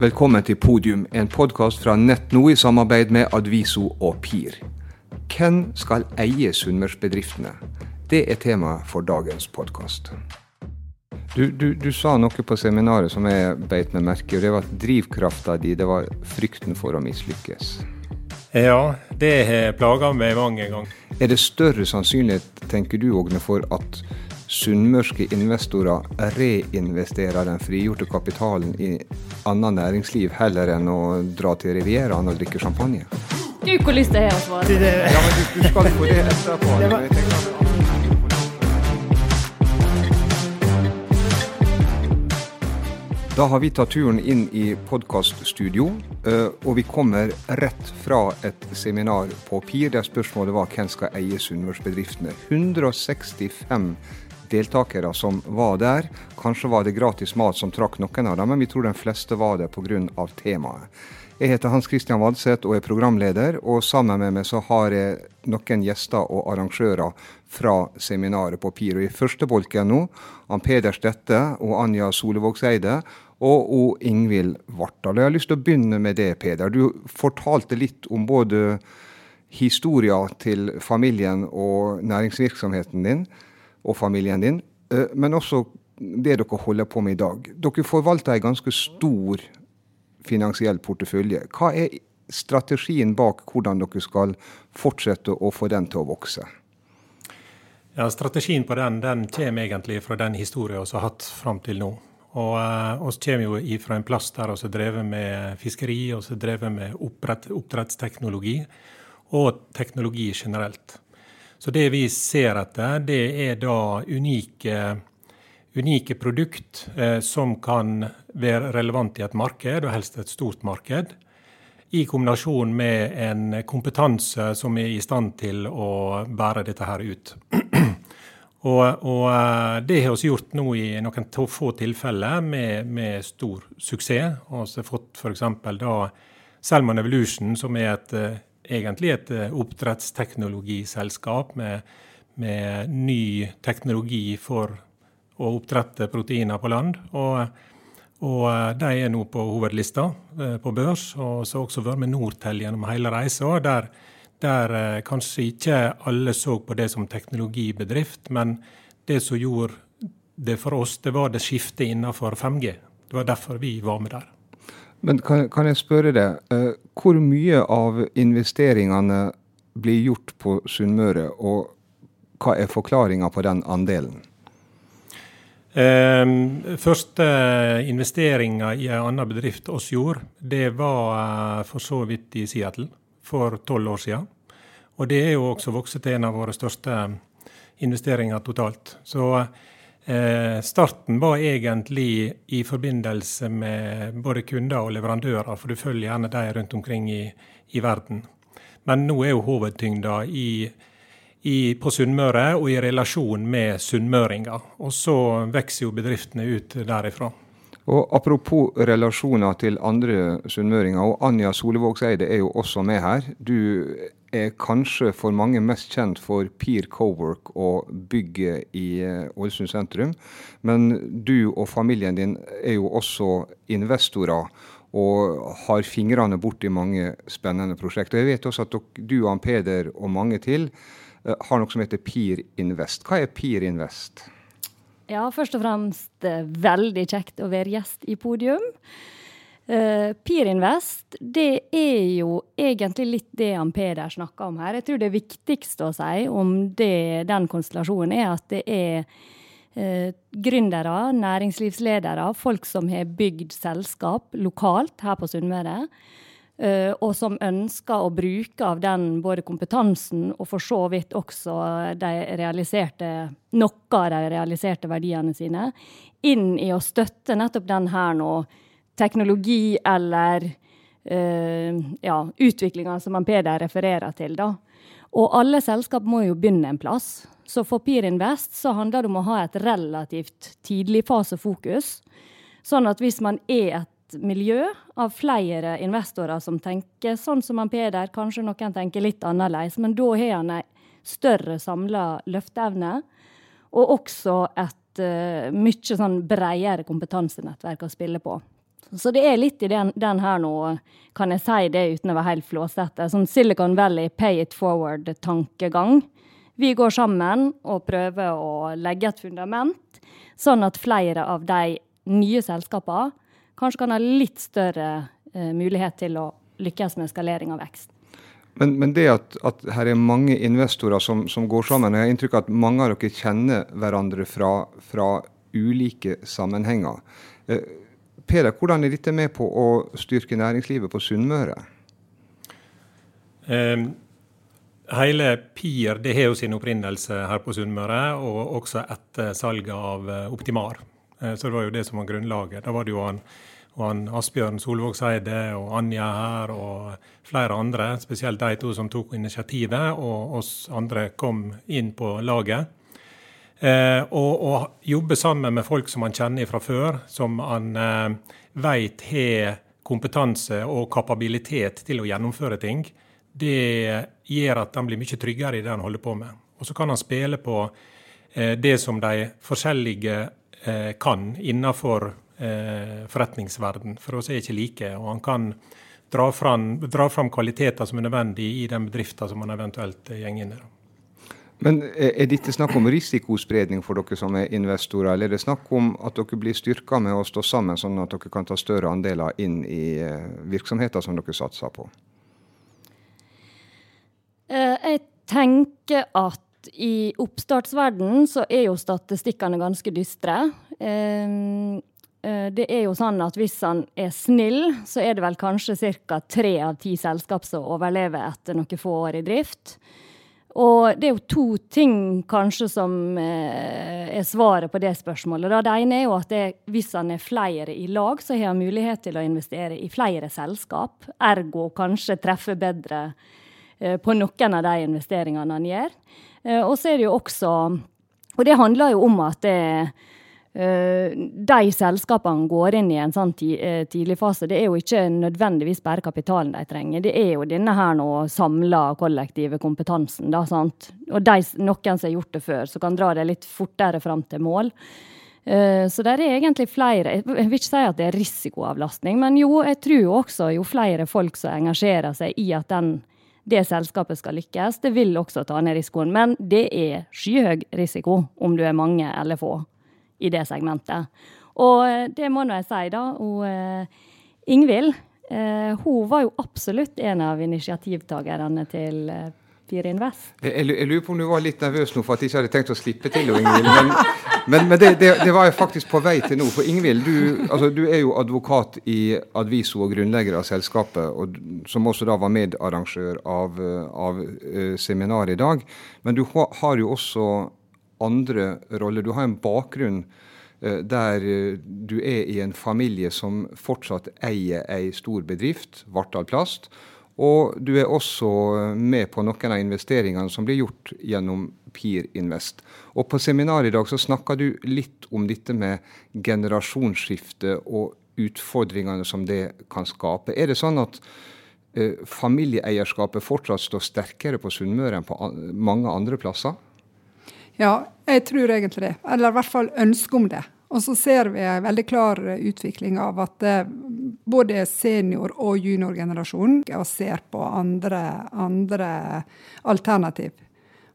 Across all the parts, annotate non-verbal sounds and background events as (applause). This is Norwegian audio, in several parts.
Velkommen til Podium, en podkast fra Nett.no i samarbeid med Adviso og PIR. Hvem skal eie sunnmørsbedriftene? Det er temaet for dagens podkast. Du, du, du, sa noe på seminaret som jeg beit meg merke i, og det var at drivkrafta di det var frykten for å mislykkes. Ja, det har plaga meg mange ganger. Er det større sannsynlighet, tenker du Ågne, for at sunnmørske investorer reinvesterer den frigjorte kapitalen i annet næringsliv heller enn å dra til Rivieraen og drikke champagne? Gud, hvor lyst jeg har å svare. Ja, men du, du skal få det etterpå. Da har vi tatt turen inn i podkaststudio, eh, og vi kommer rett fra et seminar på PIR der spørsmålet var hvem skal eie sunnmørsbedriftene. 165 deltakere som var der. Kanskje var det gratis mat som trakk noen av dem, men vi tror de fleste var det pga. temaet. Jeg heter Hans Christian Vadseth og er programleder, og sammen med meg så har jeg noen gjester og arrangører fra seminaret på PIR. Og I første bolken nå, Ann Peder Stette og Anja Solevågseide og, og Ingvild Vartdal. Jeg har lyst til å begynne med det, Peder. Du fortalte litt om både historia til familien og næringsvirksomheten din og familien din, eh, men også det dere holder på med i dag. Dere forvalter en ganske stor finansiell portefølje. Hva er strategien bak hvordan dere skal fortsette å få den til å vokse? Ja, Strategien på den den kommer egentlig fra den historien vi har hatt fram til nå. Og oss kommer jo fra en plass der vi har drevet med fiskeri, og drevet med oppdrett, oppdrettsteknologi og teknologi generelt. Så det vi ser etter, det er da unike, unike produkt eh, som kan være relevant i et marked, og helst et stort marked. I kombinasjon med en kompetanse som er i stand til å bære dette her ut. (clears throat) og, og, eh, det har vi gjort nå i noen få tilfeller med, med stor suksess. Vi har fått f.eks. da Selman Evolution, som er et eh, egentlig et eh, oppdrettsteknologiselskap med, med, ny teknologi for å oppdrette proteiner på land. Og, og eh, de er nå på hovedlista eh, på børs, og så også vært med Nortel gjennom hele reisa. Der, der kanskje ikke alle så på det som teknologibedrift, men det som gjorde det for oss, det var det skiftet innenfor 5G. Det var derfor vi var med der. Men kan, kan jeg spørre deg, uh, hvor mye av investeringene blir gjort på Sunnmøre, og hva er forklaringa på den andelen? Um, første investeringa i en annen bedrift oss gjorde, det var uh, for så vidt i Seattle for tolv år siden. Og det er jo også vokst til en av våre største investeringer totalt. Så Eh, starten var egentlig i forbindelse med både kunder og leverandører, for du følger gjerne de rundt omkring i, i verden. Men nå er jo hovedtyngda i, i, på Sunnmøre og i relasjon med sunnmøringer. Og så vokser jo bedriftene ut derifra. Og Apropos relasjoner til andre sunnmøringer, og Anja Solvågseide er jo også med her. Du er kanskje for mange mest kjent for Peer Cowork og bygget i eh, Ålesund sentrum. Men du og familien din er jo også investorer og har fingrene borti mange spennende prosjekter. Jeg vet også at du og Peder og mange til eh, har noe som heter Peer Invest. Hva er Peer Invest? Ja, først og fremst eh, veldig kjekt å være gjest i podium. Uh, Peer Invest det er jo egentlig litt det han Peder snakker om her. Jeg tror det viktigste å si om det, den konstellasjonen er at det er uh, gründere, næringslivsledere, folk som har bygd selskap lokalt her på Sunnmøre. Uh, og som ønsker å bruke av den både kompetansen og for så vidt også de realiserte, noe av de realiserte verdiene sine, inn i å støtte nettopp den her nå teknologi eller uh, ja, utviklinga som Peder refererer til. da. Og alle selskap må jo begynne en plass. Så for Peer Invest så handler det om å ha et relativt tidligfasefokus. Sånn at hvis man er et miljø av flere investorer som tenker sånn som han Peder, kanskje noen tenker litt annerledes, men da har han ei større samla løfteevne. Og også et uh, mye sånn bredere kompetansenettverk å spille på. Så det er litt i den, den her nå, kan jeg si det uten å være helt flåsete, sånn Silicon Valley pay it forward-tankegang. Vi går sammen og prøver å legge et fundament, sånn at flere av de nye selskapene kanskje kan ha litt større eh, mulighet til å lykkes med skalering av vekst. Men, men, det at, at, her er mange investorer som, som, går sammen, jeg har inntrykk av at mange av dere kjenner hverandre fra, fra ulike sammenhenger. Eh, Peder, hvordan er dette med på å styrke næringslivet på Sunnmøre? Um, hele PIR det har jo sin opprinnelse her på Sunnmøre, og også etter salget av eh, Optimar. Uh, så det var jo det som var grunnlaget. Da var det jo han han Asbjørn Solvågseide og Anja her og flere andre, spesielt de to som tok initiativet, og oss andre kom inn på laget. Eh, og, og jobbe sammen med folk som han kjenner fra før, som han eh, vet har kompetanse og kapabilitet til å gjennomføre ting, det gjør at han blir mye tryggere i det han holder på med. Og så kan han spille på eh, det som de forskjellige eh, kan innenfor eh, forretningsverden, for oss er ikke like. Og han kan dra fram, dra fram kvaliteter som er nødvendig i den bedriften som han eventuelt går inn i. Men Er dette snakk om risikospredning for dere som er investorer, eller er det snakk om at dere blir styrka med å stå sammen, sånn at dere kan ta større andeler inn i eh, virksomheter som dere satser på? Eh, jeg tenker at i oppstartsverdenen så er jo statistikkene ganske dystre. Eh, Eh, det er jo sånn at Hvis han er snill, så er det vel kanskje ca. tre av ti selskap som overlever etter noen få år i drift. Og det er jo to ting kanskje som eh, er svaret på det spørsmålet. Det ene er jo at det, hvis han er flere i lag, så har han mulighet til å investere i flere selskap. Ergo kanskje treffe bedre eh, på noen av de investeringene han gjør. Og så er det jo også Og det handler jo om at det er Eh, de selskapene går inn i en sånn eh, tidlig fase, det er jo ikke nødvendigvis bare kapitalen de trenger. Det er jo denne her nå samla kollektive kompetansen. Da, sant? Og de, noen som har gjort det før, som kan dra det litt fortere fram til mål. Uh, så det er egentlig flere Jeg vil ikke si at det er risikoavlastning, men jo, jeg tror også jo flere folk som engasjerer seg i at den, det selskapet skal lykkes, det vil også ta ned risikoen. Men det er skyhøy risiko om du er mange eller få i det segmentet. Og eh, det må nå jeg si, da. Og uh, Ingvild uh, hun var jo absolutt en av initiativtakerne til Pir Invest. Jeg, jeg, lurer på om du var litt nervøs nå for at jeg ikke hadde tenkt å slippe til Ingvild. Men, men, men det, det, det, var jeg faktisk på vei til nå. For Ingvild, du, altså, du er jo advokat i Adviso og grunnlegger av selskapet, og, som også da var medarrangør av, av seminaret i dag. Men du har jo også andre roller. Du har en bakgrunn eh, der eh, du er i en familie som fortsatt eier ei stor bedrift, Vartdal Plast. Og du er også eh, med på noen av investeringene som blir gjort gjennom Pir Invest. Og på seminaret i dag så snakka du litt om dette med generasjonsskifte og utfordringene som det kan skape. Er det sånn at familieeierskapet fortsatt står sterkere på Sunnmøre enn på mange andre plasser? Ja, jeg tror egentlig det. Eller i hvert fall ønske om det. Og så ser vi en veldig klar utvikling av at eh, både senior- og juniorgenerasjonen ser på andre, andre alternativ.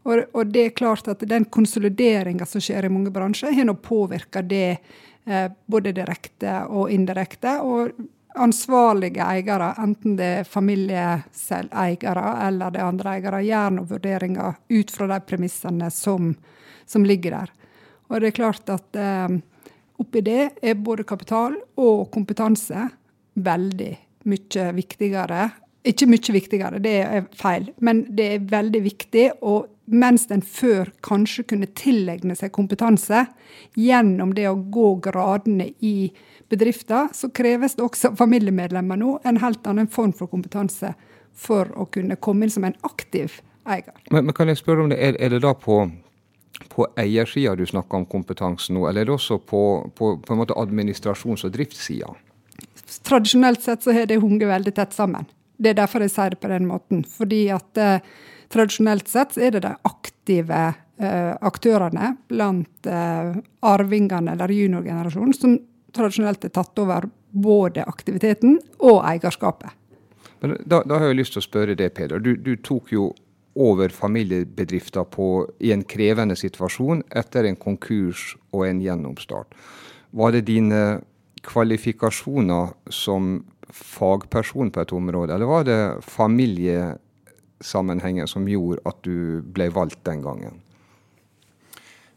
Og, og, det er klart at den konsolideringa som skjer i mange bransjer, har nå påvirka det eh, både direkte og indirekte. Og ansvarlige eiere, enten det er familieeiere eller det er andre eiere, gjør noen vurderinger ut fra de premissene som, som ligger der. Og det er klart at eh, oppi det er både kapital og kompetanse veldig mye viktigere. Ikke mye viktigere, det er feil, men det er veldig viktig. Og mens en før kanskje kunne tilegne seg kompetanse gjennom det å gå gradene i bedrifter, så kreves det også familiemedlemmer nå en helt annen form for kompetanse for å kunne komme inn som en aktiv eier. Men, men kan jeg spørre om det, er, er det da på på eiersida du snakker om kompetanse nå, eller er det også på, på, på administrasjons- og driftssida? Tradisjonelt sett så har det hunget veldig tett sammen. Det er derfor jeg sier det på den måten. Fordi at eh, tradisjonelt sett er det de aktive eh, aktørene blant eh, arvingene eller juniorgenerasjonen som tradisjonelt er tatt over både aktiviteten og eierskapet. Men da, da har jeg lyst til å spørre deg, Peder. Du, du tok jo over familiebedrifter på, i en krevende situasjon etter en konkurs og en gjennomstart. Var det dine kvalifikasjoner som fagperson på et område, eller var det familiesammenhengen som gjorde at du ble valgt den gangen?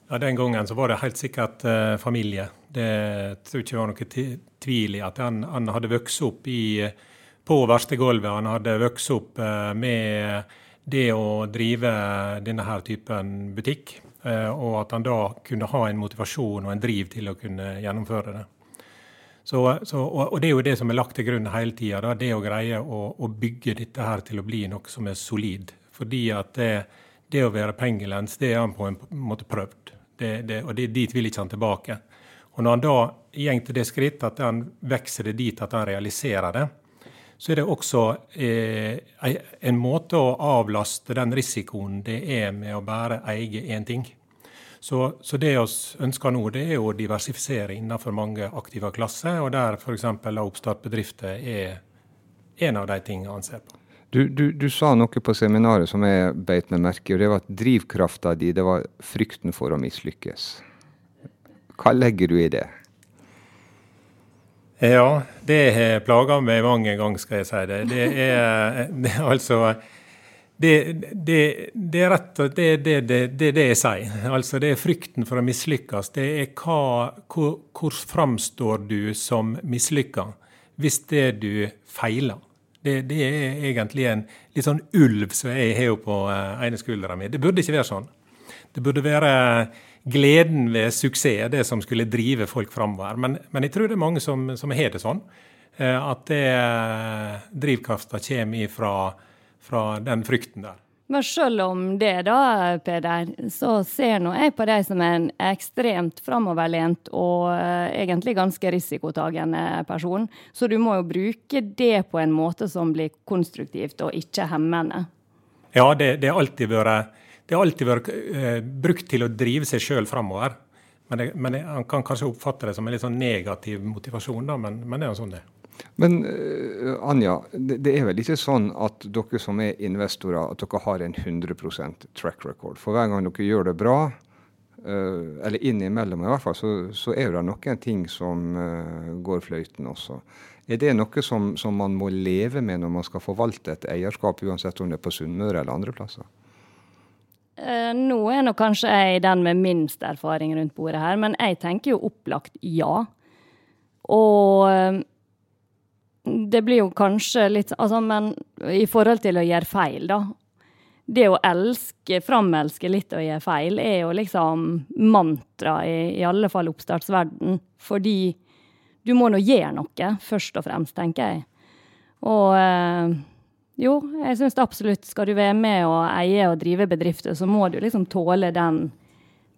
Ja, Den gangen så var det helt sikkert eh, familie. Det tror ikke var noe tvil i. At han, han hadde vokst opp i, på verkstedgulvet. Han hadde vokst opp uh, med det å drive denne her typen butikk. Uh, og at han da kunne ha en motivasjon og en driv til å kunne gjennomføre det. Så, så, og, det er jo det som er lagt til grunn hele tida. Det å greie å, å, bygge dette her til å bli noe som er solid. Fordi at det, det å være pengelens, det er han på en måte prøvd. Det, det, og dit vil ikke han tilbake. Og når han da går til det skritt at han vokser det dit at han realiserer det, så er det også eh, en måte å avlaste den risikoen det er med å bare eie én ting. Så, så det vi ønsker nå, det er å diversifisere innenfor mange aktive klasser, og der f.eks. oppstartbedrifter er en av de tingene han ser på. Du, du, du, sa noe på seminaret som jeg beit meg merke i, og det var at drivkrafta di det var frykten for å mislykkes. Hva legger du i det? Ja, det har plaga meg mange ganger, skal jeg si det. Det er, (laughs) det altså det, det, det, er rett og det, det, det, det jeg sier. Altså, det er frykten for å mislykkes. Det er hva, hvor, hvor framstår du som mislykka hvis det du feiler. Det, det, er egentlig en litt sånn ulv som jeg har på eh, ene skuldra mi. Det burde ikke være sånn. Det burde være gleden ved suksess, det som skulle drive folk framover. Men, men, jeg tror det er mange som, som har det sånn. Eh, at det drivkrafta kommer ifra fra den frykten der. Men selv om det, da, Peder, så ser nå jeg på deg som en ekstremt framoverlent og uh, egentlig ganske risikotagende person. Så du må jo bruke det på en måte som blir konstruktivt og ikke hemmende. Ja, det, det har alltid vært, det har alltid vært eh, brukt til å drive seg sjøl framover. Men, men han kan kanskje oppfatte det som en litt sånn negativ motivasjon, da, men, men det er jo sånn det. Men uh, Anja, det, det, er vel ikke sånn at dere som er investorer, at dere har en 100% track record? For hver gang dere gjør det bra, uh, eller innimellom i hvert fall, så, så er det noen ting som uh, går fløyten også. Er det noe som, som, man må leve med når man skal forvalte et eierskap, uansett om det er på Sunnmøre eller andre plasser? Nå er nå kanskje jeg den med minst erfaring rundt bordet her, men jeg tenker jo opplagt ja. Og det blir jo kanskje litt Altså, men i forhold til å gjøre feil, da. Det å elske, framelske litt å gjøre feil, er jo liksom mantra i, i alle fall oppstartsverden. Fordi du må nå gjøre noe, først og fremst, tenker jeg. Og eh, jo, jeg syns absolutt skal du være med og eie og drive bedrifter, så må du liksom tåle den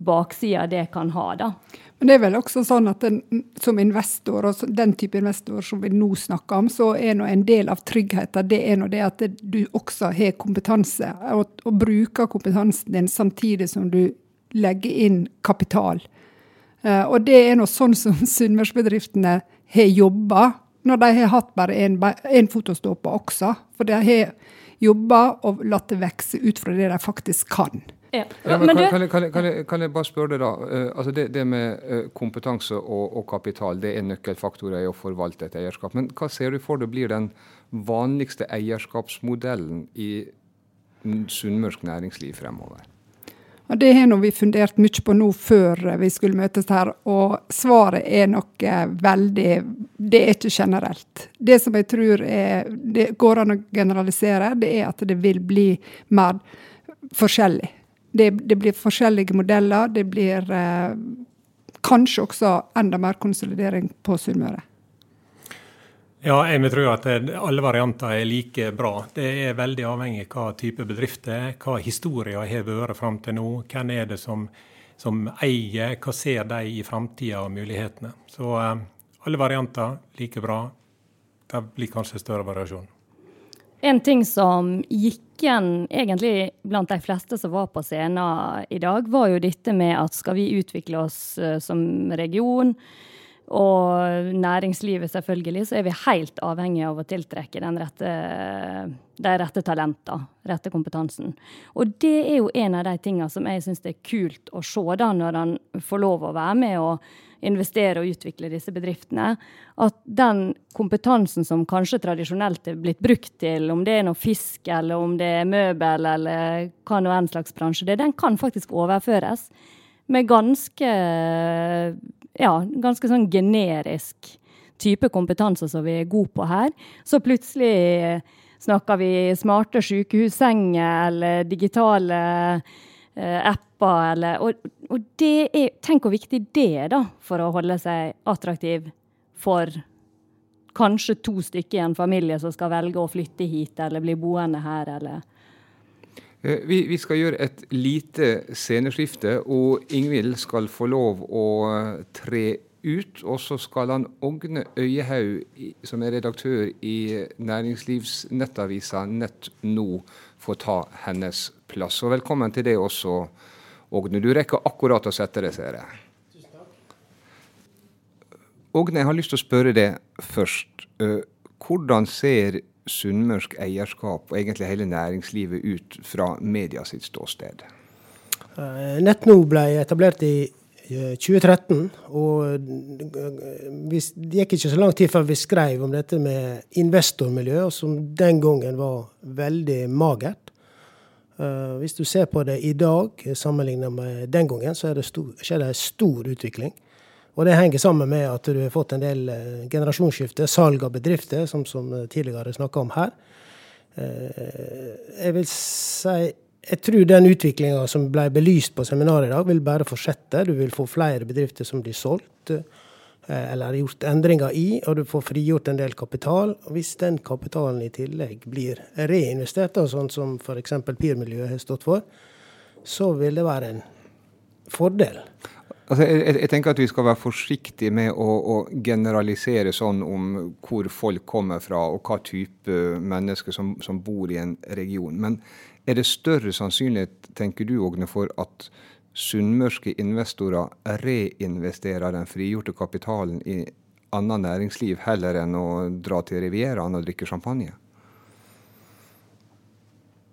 baksida det kan ha, da. Men det er vel også sånn at den, som investor, og den type investor som vi nå snakker om, så er nå en del av tryggheten det er nå det at du også har kompetanse, og, og, bruker kompetansen din samtidig som du legger inn kapital. Uh, og det er nå sånn som (laughs) sunnmørsbedriftene har jobba når de har hatt bare én fot å stå på også. For de har jobba og latt det vokse ut fra det de faktisk kan. Ja. Ja, men, kan, kan, kan, kan, jeg, kan, jeg, bare spørre deg, da. Uh, altså det, det, med uh, kompetanse og, og, kapital det er nøkkelfaktorer i å forvalte et eierskap. Men hva ser du for deg blir den vanligste eierskapsmodellen i sunnmørsk næringsliv fremover? Og Det har vi fundert mye på nå før vi skulle møtes her, og svaret er nok veldig Det er ikke generelt. Det som jeg tror er, det går an å generalisere, det er at det vil bli mer forskjellig. Det, det, blir forskjellige modeller. Det blir eh, kanskje også enda mer konsolidering på Sunnmøre. Ja, jeg vil tro at alle varianter er like bra. Det er veldig avhengig av hva type bedrift det er, hva historien har vært fram til nå. Hvem er det som, som eier, hva ser de i framtida og mulighetene. Så eh, alle varianter like bra. Det blir kanskje større variasjon. En ting som gikk igjen egentlig blant de fleste som var på scenen i dag, var jo dette med at skal vi utvikle oss uh, som region, og næringslivet selvfølgelig, så er vi helt avhengig av å tiltrekke rette, de rette talentene, rette kompetansen. Og det er jo en av de tingene som jeg syns er kult å se da, når han får lov å være med og investere og utvikle disse bedriftene. At den kompetansen som kanskje tradisjonelt er blitt brukt til, om det er noe fisk eller om det er møbel eller hva nå enn slags bransje det er, den kan faktisk overføres med ganske ja, ganske sånn generisk type kompetanse som vi er gode på her. Så plutselig snakker vi smarte sykehussenger eller digitale eh, apper. Eller, og, og, det er, tenk hvor viktig det er da, for å holde seg attraktiv for kanskje to stykker i en familie som skal velge å flytte hit eller bli boende her. eller... Eh, vi, vi, skal gjøre et lite sceneskifte, og Ingvild skal få lov å tre ut. Og så skal han Ågne Øyehaug, som er redaktør i næringslivsnettavisa Nett nå, få ta hennes plass. Og velkommen til deg også, Ågne. Du rekker akkurat å sette deg, ser jeg. Ågne, jeg har lyst til å spørre deg først. Eh, hvordan ser sunnmørsk eierskap og egentlig hele næringslivet ut fra media sitt ståsted? Netno Nettno ble etablert i 2013, og det gikk ikke så lang tid før vi skrev om dette med investormiljø, som den gangen var veldig magert. Eh, hvis du ser på det i dag sammenlignet med den gangen, så det stor, skjer det stor utvikling. Og det henger sammen med at du har fått en del eh, generasjonsskifte, salg av bedrifter, som, som tidligere snakka om her. Eh, jeg vil si jeg tror den utviklinga som ble belyst på seminaret i dag, vil bare fortsette. Du vil få flere bedrifter som blir solgt eh, eller gjort endringer i, og du får frigjort en del kapital. Og hvis den kapitalen i tillegg blir reinvestert, sånn som f.eks. PIR-miljøet har stått for, så vil det være en fordel. Altså, jeg, jeg, tenker at vi skal være forsiktige med å, å, generalisere sånn om hvor folk kommer fra og hva type mennesker som, som, bor i en region. Men er det større sannsynlighet, tenker du Ågne, for at sunnmørske investorer reinvesterer den frigjorte kapitalen i annet næringsliv heller enn å dra til Rivieraen og drikke champagne?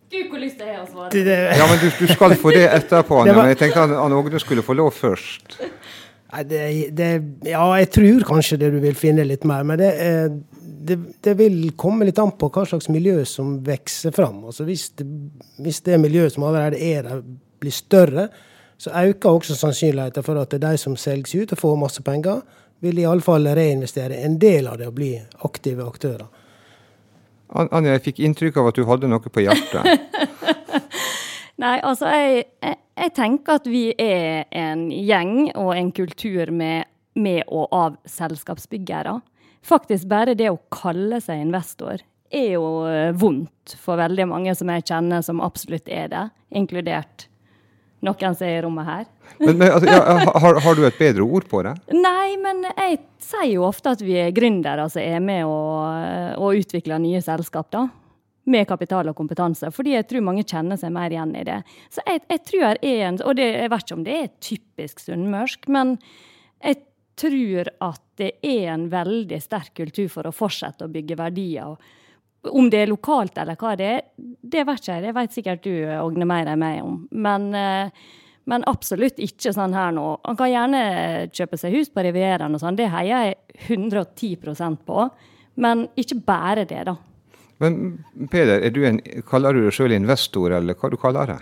Gud, hvor lyst jeg har å svare. Det, ja, men du, du, skal få det etterpå, (laughs) Anja. Men jeg tenkte at Anne Ågne skulle få lov først. Det, det, ja, jeg tror kanskje det du vil finne litt mer. Men det, det, vil komme litt an på hva slags miljø som vokser fram. Altså hvis, hvis det miljøet som allerede er der, blir større, så øker også sannsynligheten for at det er de som selges ut og får masse penger, vil iallfall reinvestere en del av det og bli aktive aktører. Anja, jeg fikk inntrykk av at du hadde noe på hjertet. (laughs) Nei, altså jeg, jeg, jeg, tenker at vi er en gjeng og en kultur med, med og av selskapsbyggere. Faktisk bare det å kalle seg investor er jo eh, vondt for veldig mange som jeg kjenner som absolutt er det, inkludert noen som er i rommet her. Men, men altså, ja, har, har, du et bedre ord på det? Nei, men jeg sier jo ofte at vi er gründere som er med og, og utvikler nye selskap. da. Med kapital og kompetanse. Fordi jeg tror mange kjenner seg mer igjen i det. Så jeg, jeg tror er en, Og det, jeg vet ikke om det er typisk sunnmørsk, men jeg tror at det er en veldig sterk kultur for å fortsette å bygge verdier. Om det er lokalt eller hva det er, det vet ikke jeg. Det vet sikkert du, Ågne, mer enn meg om. Men, eh, men, absolutt ikke sånn her nå. Han kan gjerne kjøpe seg hus på Rivieraen og sånn, det heier jeg 110% på. Men ikke bare det, da. Men Peder, du en, kaller du deg sjøl investor, eller hva du kaller det?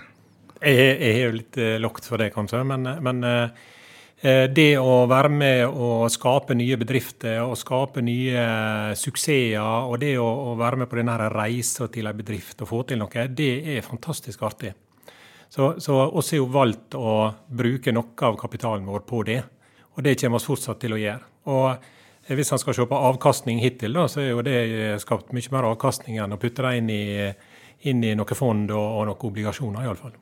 Jeg, jeg er jo litt lokt lågt for det, kanskje. Men, men uh, Eh, det å være med å skape nye bedrifter og skape nye suksesser, og det å, være med på denne reisa til en bedrift og få til noe, det er fantastisk artig. Så, oss har jo valgt å bruke noe av kapitalen vår på det, og det kommer vi fortsatt til å gjøre. Og eh, hvis han skal se på avkastning hittil, da, så er jo det skapt mye mer avkastning enn å putte det inn i, inn i noe fond og, og noen obligasjoner, iallfall.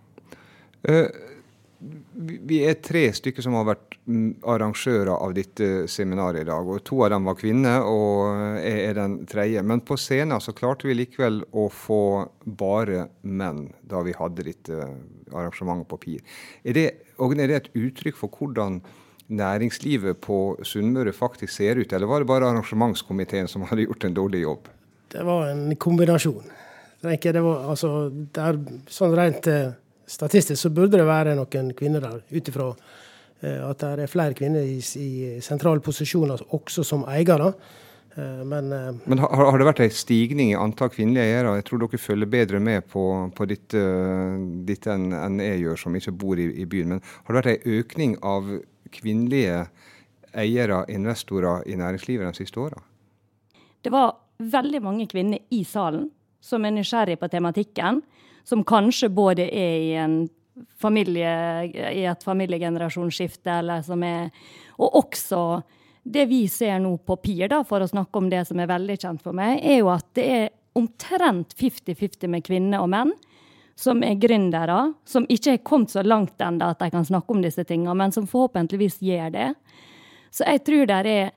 Uh, vi er tre stykker som har vært arrangører av dette seminaret i dag. og To av dem var kvinner, og jeg er den tredje. Men på scenen så klarte vi likevel å få bare menn da vi hadde dette arrangementet på PIR. Er det, er det et uttrykk for hvordan næringslivet på Sunnmøre faktisk ser ut, eller var det bare arrangementskomiteen som hadde gjort en dårlig jobb? Det var en kombinasjon. Det var, altså, det er, sånn rent eh, statistisk så burde det være noen kvinner der, ut ifra eh, at det er flere kvinner i, i sentrale posisjoner også som eiere. Eh, men, eh, Men har, har, det vært en stigning i antall kvinnelige eiere? Jeg tror dere følger bedre med på, på dette, ditt enn, en jeg gjør, som ikke bor i, i, byen. Men har det vært en økning av kvinnelige eiere, investorer, i næringslivet de siste åra? Det var veldig mange kvinner i salen som er nysgjerrig på tematikken som kanskje både er i en familie, i et familiegenerasjonsskifte, eller som er Og også det vi ser nå på PIR, da, for å snakke om det som er veldig kjent for meg, er jo at det er omtrent 50-50 med kvinner og menn som er gründere, som ikke har kommet så langt ennå at de kan snakke om disse tingene, men som forhåpentligvis gjør det. Så jeg tror det er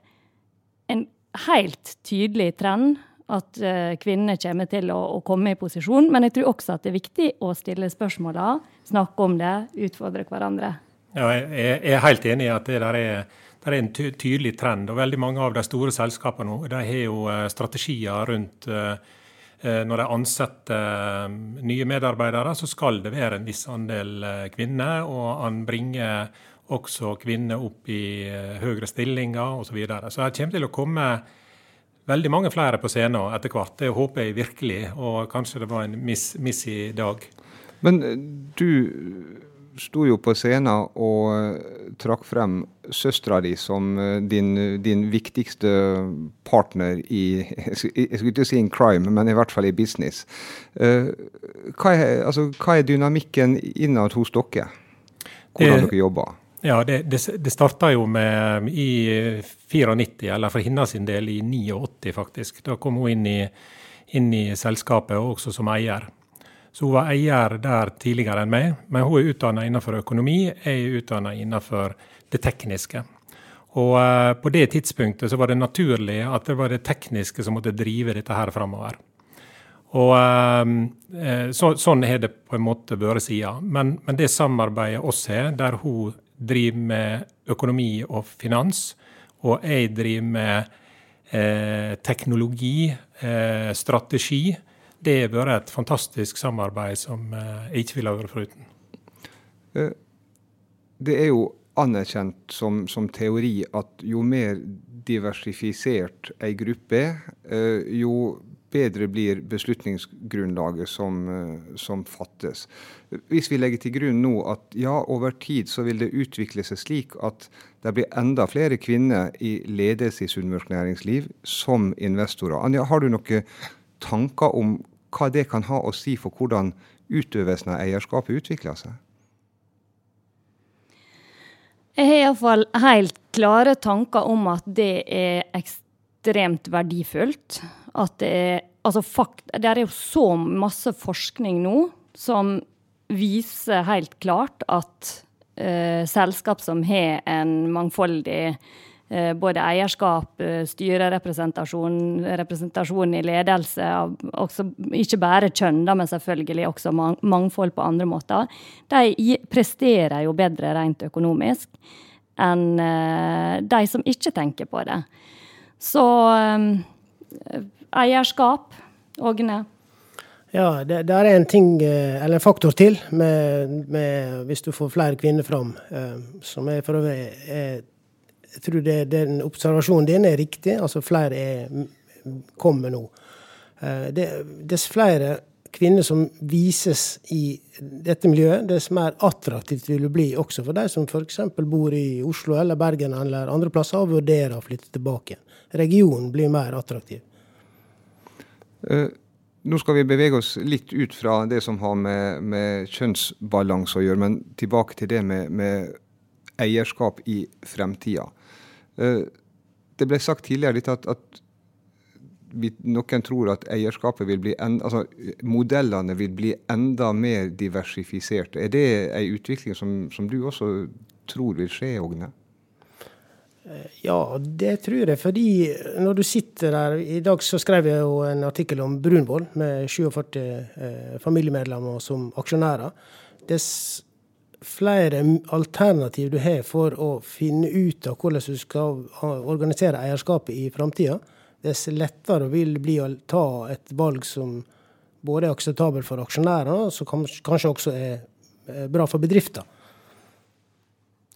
en helt tydelig trend at uh, kvinnene kommer til å, å, komme i posisjon. Men jeg tror også at det er viktig å stille spørsmåla, snakke om det, utfordre hverandre. Ja, jeg, er helt enig i at det der er, der er en tydelig trend. og Veldig mange av de store selskapene nå, de har jo eh, strategier rundt uh, når de ansetter nye medarbeidere, så skal det være en viss andel kvinner. Og han bringer også kvinner opp i høyere stillinger osv. Så, videre. så det kommer til å komme veldig mange flere på scenen etter hvert. Det håper jeg virkelig, og kanskje det var en miss, miss i dag. Men eh, du sto jo på scenen og eh, trakk frem søstera di som eh, din, din, viktigste partner i Jeg skulle ikke si in crime, men i hvert fall i business. Hva er, altså, hva er dynamikken innad hos dere? Hvordan dere jobber? Ja, det, det, det starta jo med i 94, eller for hennes del i 89 faktisk. Da kom hun inn i, inn i selskapet, også som eier. Så hun var eier der tidligere enn meg, men hun er utdanna innenfor økonomi, jeg er utdanna innenfor det tekniske. Og uh, på det tidspunktet så var det naturlig at det var det tekniske som måtte drive dette her framover. Og uh, så, Sånn har det på en måte vært siden. Men, men det samarbeidet oss har, der hun driver med økonomi og finans, og jeg driver med eh, teknologi, eh, strategi. Det har vært et fantastisk samarbeid som eh, jeg ikke ville vært foruten. Eh, det er jo anerkjent som, som, teori at jo mer diversifisert ei gruppe er, eh, jo bedre blir beslutningsgrunnlaget som, eh, som, fattes. Hvis vi legger til grunn nå at ja, over tid så vil det utvikle seg slik at det blir enda flere kvinner i ledelse i sunnmørsk næringsliv som investorer. Anja, har du noen tanker om hva det kan ha å si for hvordan utøvelsen av eierskapet utvikler seg? Jeg har iallfall helt klare tanker om at det er ekstremt verdifullt at det er Altså, fakt, det er jo så masse forskning nå som viser helt klart at uh, selskap som har en mangfoldig uh, både eierskap, uh, styrerepresentasjon, representasjon i ledelse, også, ikke bare kjønn, men selvfølgelig også mang mangfold på andre måter, de presterer jo bedre rent økonomisk enn de som ikke tenker på det. Så eierskap eierskap. Ågne? Ja, det, det, er en ting, eh, eller en faktor til med, med hvis du får flere kvinner fram, eh, som er for øvrig Jeg tror det, den observasjonen din er riktig. Altså flere er, kommer nå. Eh, det, dess flere kvinner som vises i dette miljøet, dess mer attraktivt vil det bli også for de som f.eks. bor i Oslo eller Bergen eller andre plasser og vurderer å flytte tilbake. Regionen blir mer attraktiv. Uh, nå skal vi bevege oss litt ut fra det som har med, med kjønnsbalanse å gjøre, men tilbake til det med, med eierskap i fremtida. Uh, det ble sagt tidligere at, at vi, noen tror at eierskapet vil bli en, altså modellene vil bli enda mer diversifiserte. Er det en utvikling som, som du også tror vil skje, Ågne? Ja, det tror jeg. Fordi når du sitter der I dag så skrev jeg jo en artikkel om Brunvoll med 47 eh, familiemedlemmer som aksjonærer. Dess flere alternativ du har for å finne ut av hvordan du skal organisere eierskapet i framtida, dess lettere vil det bli å ta et valg som både er akseptabelt for aksjonærene, og som kanskje også er bra for bedrifter.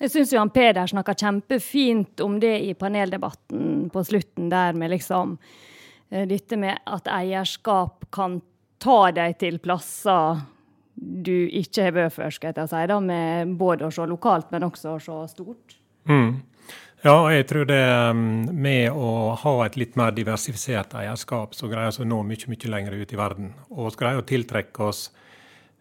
Jeg syns Johan Peder snakka kjempefint om det i paneldebatten på slutten der, med liksom eh, dette med at eierskap kan ta deg til plasser du ikke har vært før, skal jeg si, da, med både å se lokalt, men også å se stort. Mm. Ja, jeg tror det um, med å ha et litt mer diversifisert eierskap, så greier vi å nå mye mye lenger ut i verden. Og vi greier å tiltrekke oss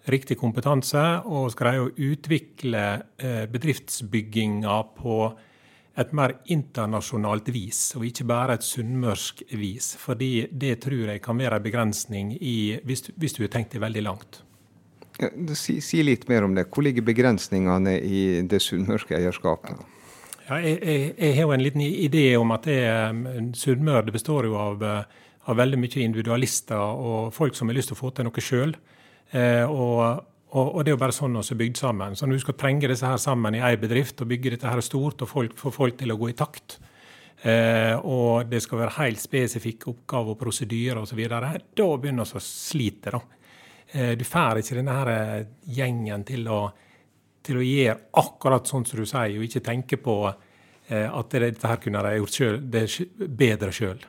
riktig kompetanse, og vi greier å utvikle eh, bedriftsbygginga på et mer internasjonalt vis, og ikke bare et sunnmørsk vis. Fordi det tror jeg kan være en begrensning i, hvis, hvis du har tenkt deg veldig langt. Ja, si, si, litt mer om det. Hvor ligger begrensningene i det sunnmørske eierskapet? Ja, jeg, har jo en liten idé om at Sunnmøre består jo av, av, veldig mye individualister og folk som har lyst til å få til noe sjøl. Eh, og, og, og, det er jo bare sånn vi er bygd sammen. Så når du skal trenge disse her sammen i ei bedrift og bygge dette her stort og folk, få folk til å gå i takt, eh, og det skal være helt spesifikke oppgaver og prosedyrer osv., da begynner vi å slite. da. Eh, du får ikke denne her eh, gjengen til å, til å gjøre akkurat sånn som du sier, og ikke tenke på eh, at dette her kunne de gjort selv, det bedre sjøl.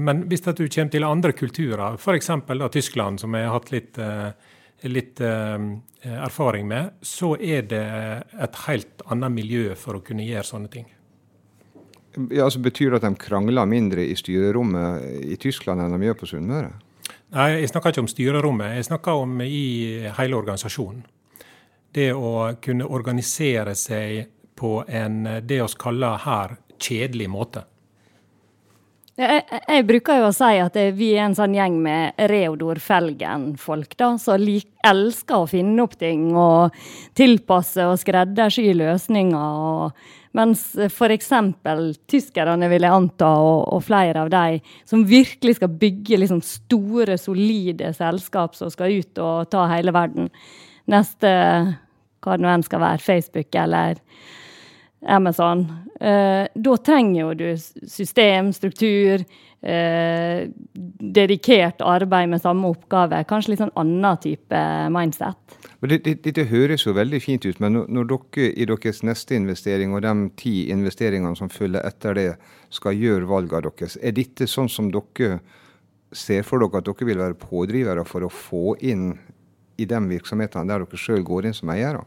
Men hvis du kommer til andre kulturer, f.eks. Tyskland, som jeg har hatt litt, litt erfaring med, så er det et helt annet miljø for å kunne gjøre sånne ting. Ja, altså Betyr det at de krangler mindre i styrerommet i Tyskland enn de gjør på Sunnmøre? Nei, jeg snakker ikke om styrerommet. Jeg snakker om i hele organisasjonen. Det å kunne organisere seg på en det vi kaller her kjedelig måte. Jeg, jeg, bruker jo å si at vi er en sånn gjeng med Reodor Felgen-folk, da, som elsker å finne opp ting og tilpasse og skreddersy løsninger. og mens f.eks. tyskerne, vil jeg anta, og, og, flere av de som virkelig skal bygge liksom store, solide selskap som skal ut og ta hele verden. Neste hva det nå enn skal være, Facebook eller Amazon. Eh, da trenger jo du system, struktur, eh, dedikert arbeid med samme oppgave. Kanskje litt sånn annen type mindset. Dette det, det, høres jo veldig fint ut, men når dere i deres neste investering og de ti investeringene som følger etter det, skal gjøre valgene deres, er dette sånn som dere ser for dere at dere vil være pådrivere for å få inn i de virksomhetene der dere sjøl går inn som eiere?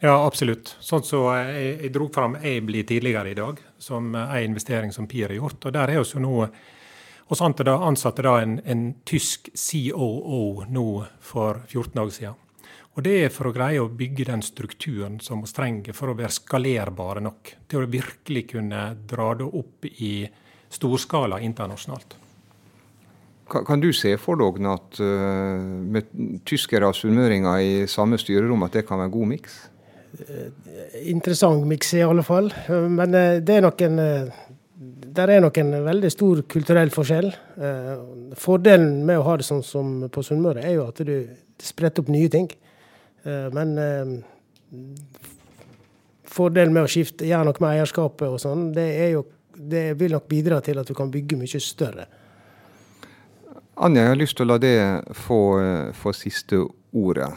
Ja, absolutt. Sånn så jeg, jeg dro fram Ably tidligere i dag, som en investering som PIR har gjort. og Der er også nå oss ansatte da en, en tysk COO nå for 14 dager siden. Og Det er for å greie å bygge den strukturen som vi trenger for å være skalerbare nok til å virkelig kunne dra det opp i storskala internasjonalt. Kan du se for deg at uh, med tyskere og sunnmøringer i samme styrerom, at det kan være god miks? Eh, interessant miks i alle fall. Men uh, det er nok en der er nok en veldig stor kulturell forskjell. Fordelen med å ha det sånn som på Sunnmøre, er jo at du spretter opp nye ting. Eh, men eh, fordelen med å skifte, gjøre noe med eierskapet og sånn, det, jo, det vil nok bidra til at du kan bygge mye større. Anja, jeg har lyst til å la det få, få siste ordet.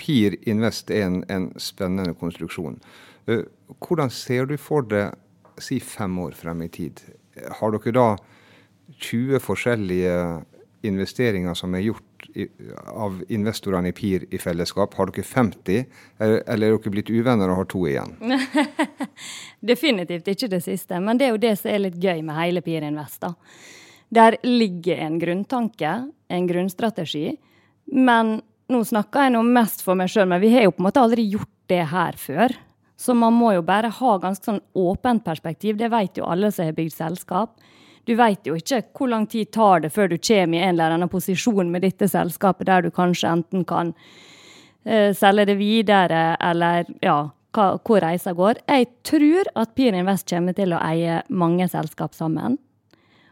PIR Invest er en, en spennende konstruksjon. Hvordan ser du for deg si fem år frem i tid? Har dere da 20 forskjellige investeringer som er gjort i, av investorene i PIR i fellesskap? Har dere 50, eller, eller er dere blitt uvenner og har to igjen? (laughs) Definitivt ikke det siste, men det er jo det som er litt gøy med hele PIR Invest. da. Der ligger en grunntanke, en grunnstrategi. Men nå snakker jeg nå mest for meg sjøl, men vi har jo på en måte aldri gjort det her før. Så man må jo bare ha ganske sånn åpent perspektiv. Det vet jo alle som har bygd selskap. Du vet jo ikke hvor lang tid tar det før du kommer i en eller annen posisjon med dette selskapet, der du kanskje enten kan uh, selge det videre, eller ja, hva, hvor reisa går. Jeg tror at Peer Invest kommer til å eie mange selskap sammen.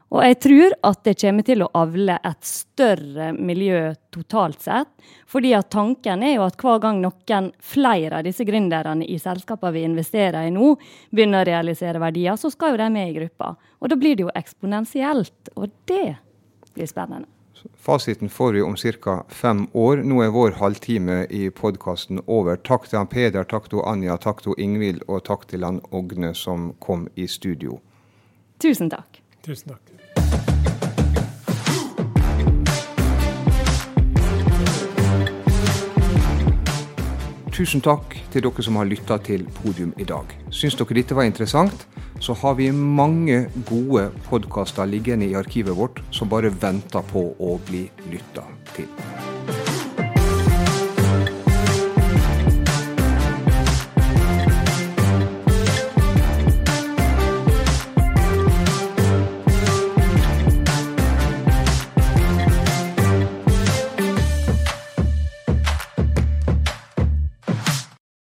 Og jeg tror at det kommer til å avle et større miljø totalt sett. fordi at tanken er jo at hver gang noen flere av disse gründerne i selskapene vi investerer i nå, begynner å realisere verdier, så skal jo de med i gruppa. Og da blir det jo eksponentielt. Og det blir spennende. Fasiten får vi om ca. fem år. Nå er vår halvtime i podkasten over. Takk til han Peder, takk til Anja, takk til Ingvild og takk til han Ågne som kom i studio. Tusen takk. Tusen takk. Tusen takk til dere som har lytta til Podium i dag. Syns dere dette var interessant, så har vi mange gode podkaster liggende i arkivet vårt som bare venter på å bli lytta til.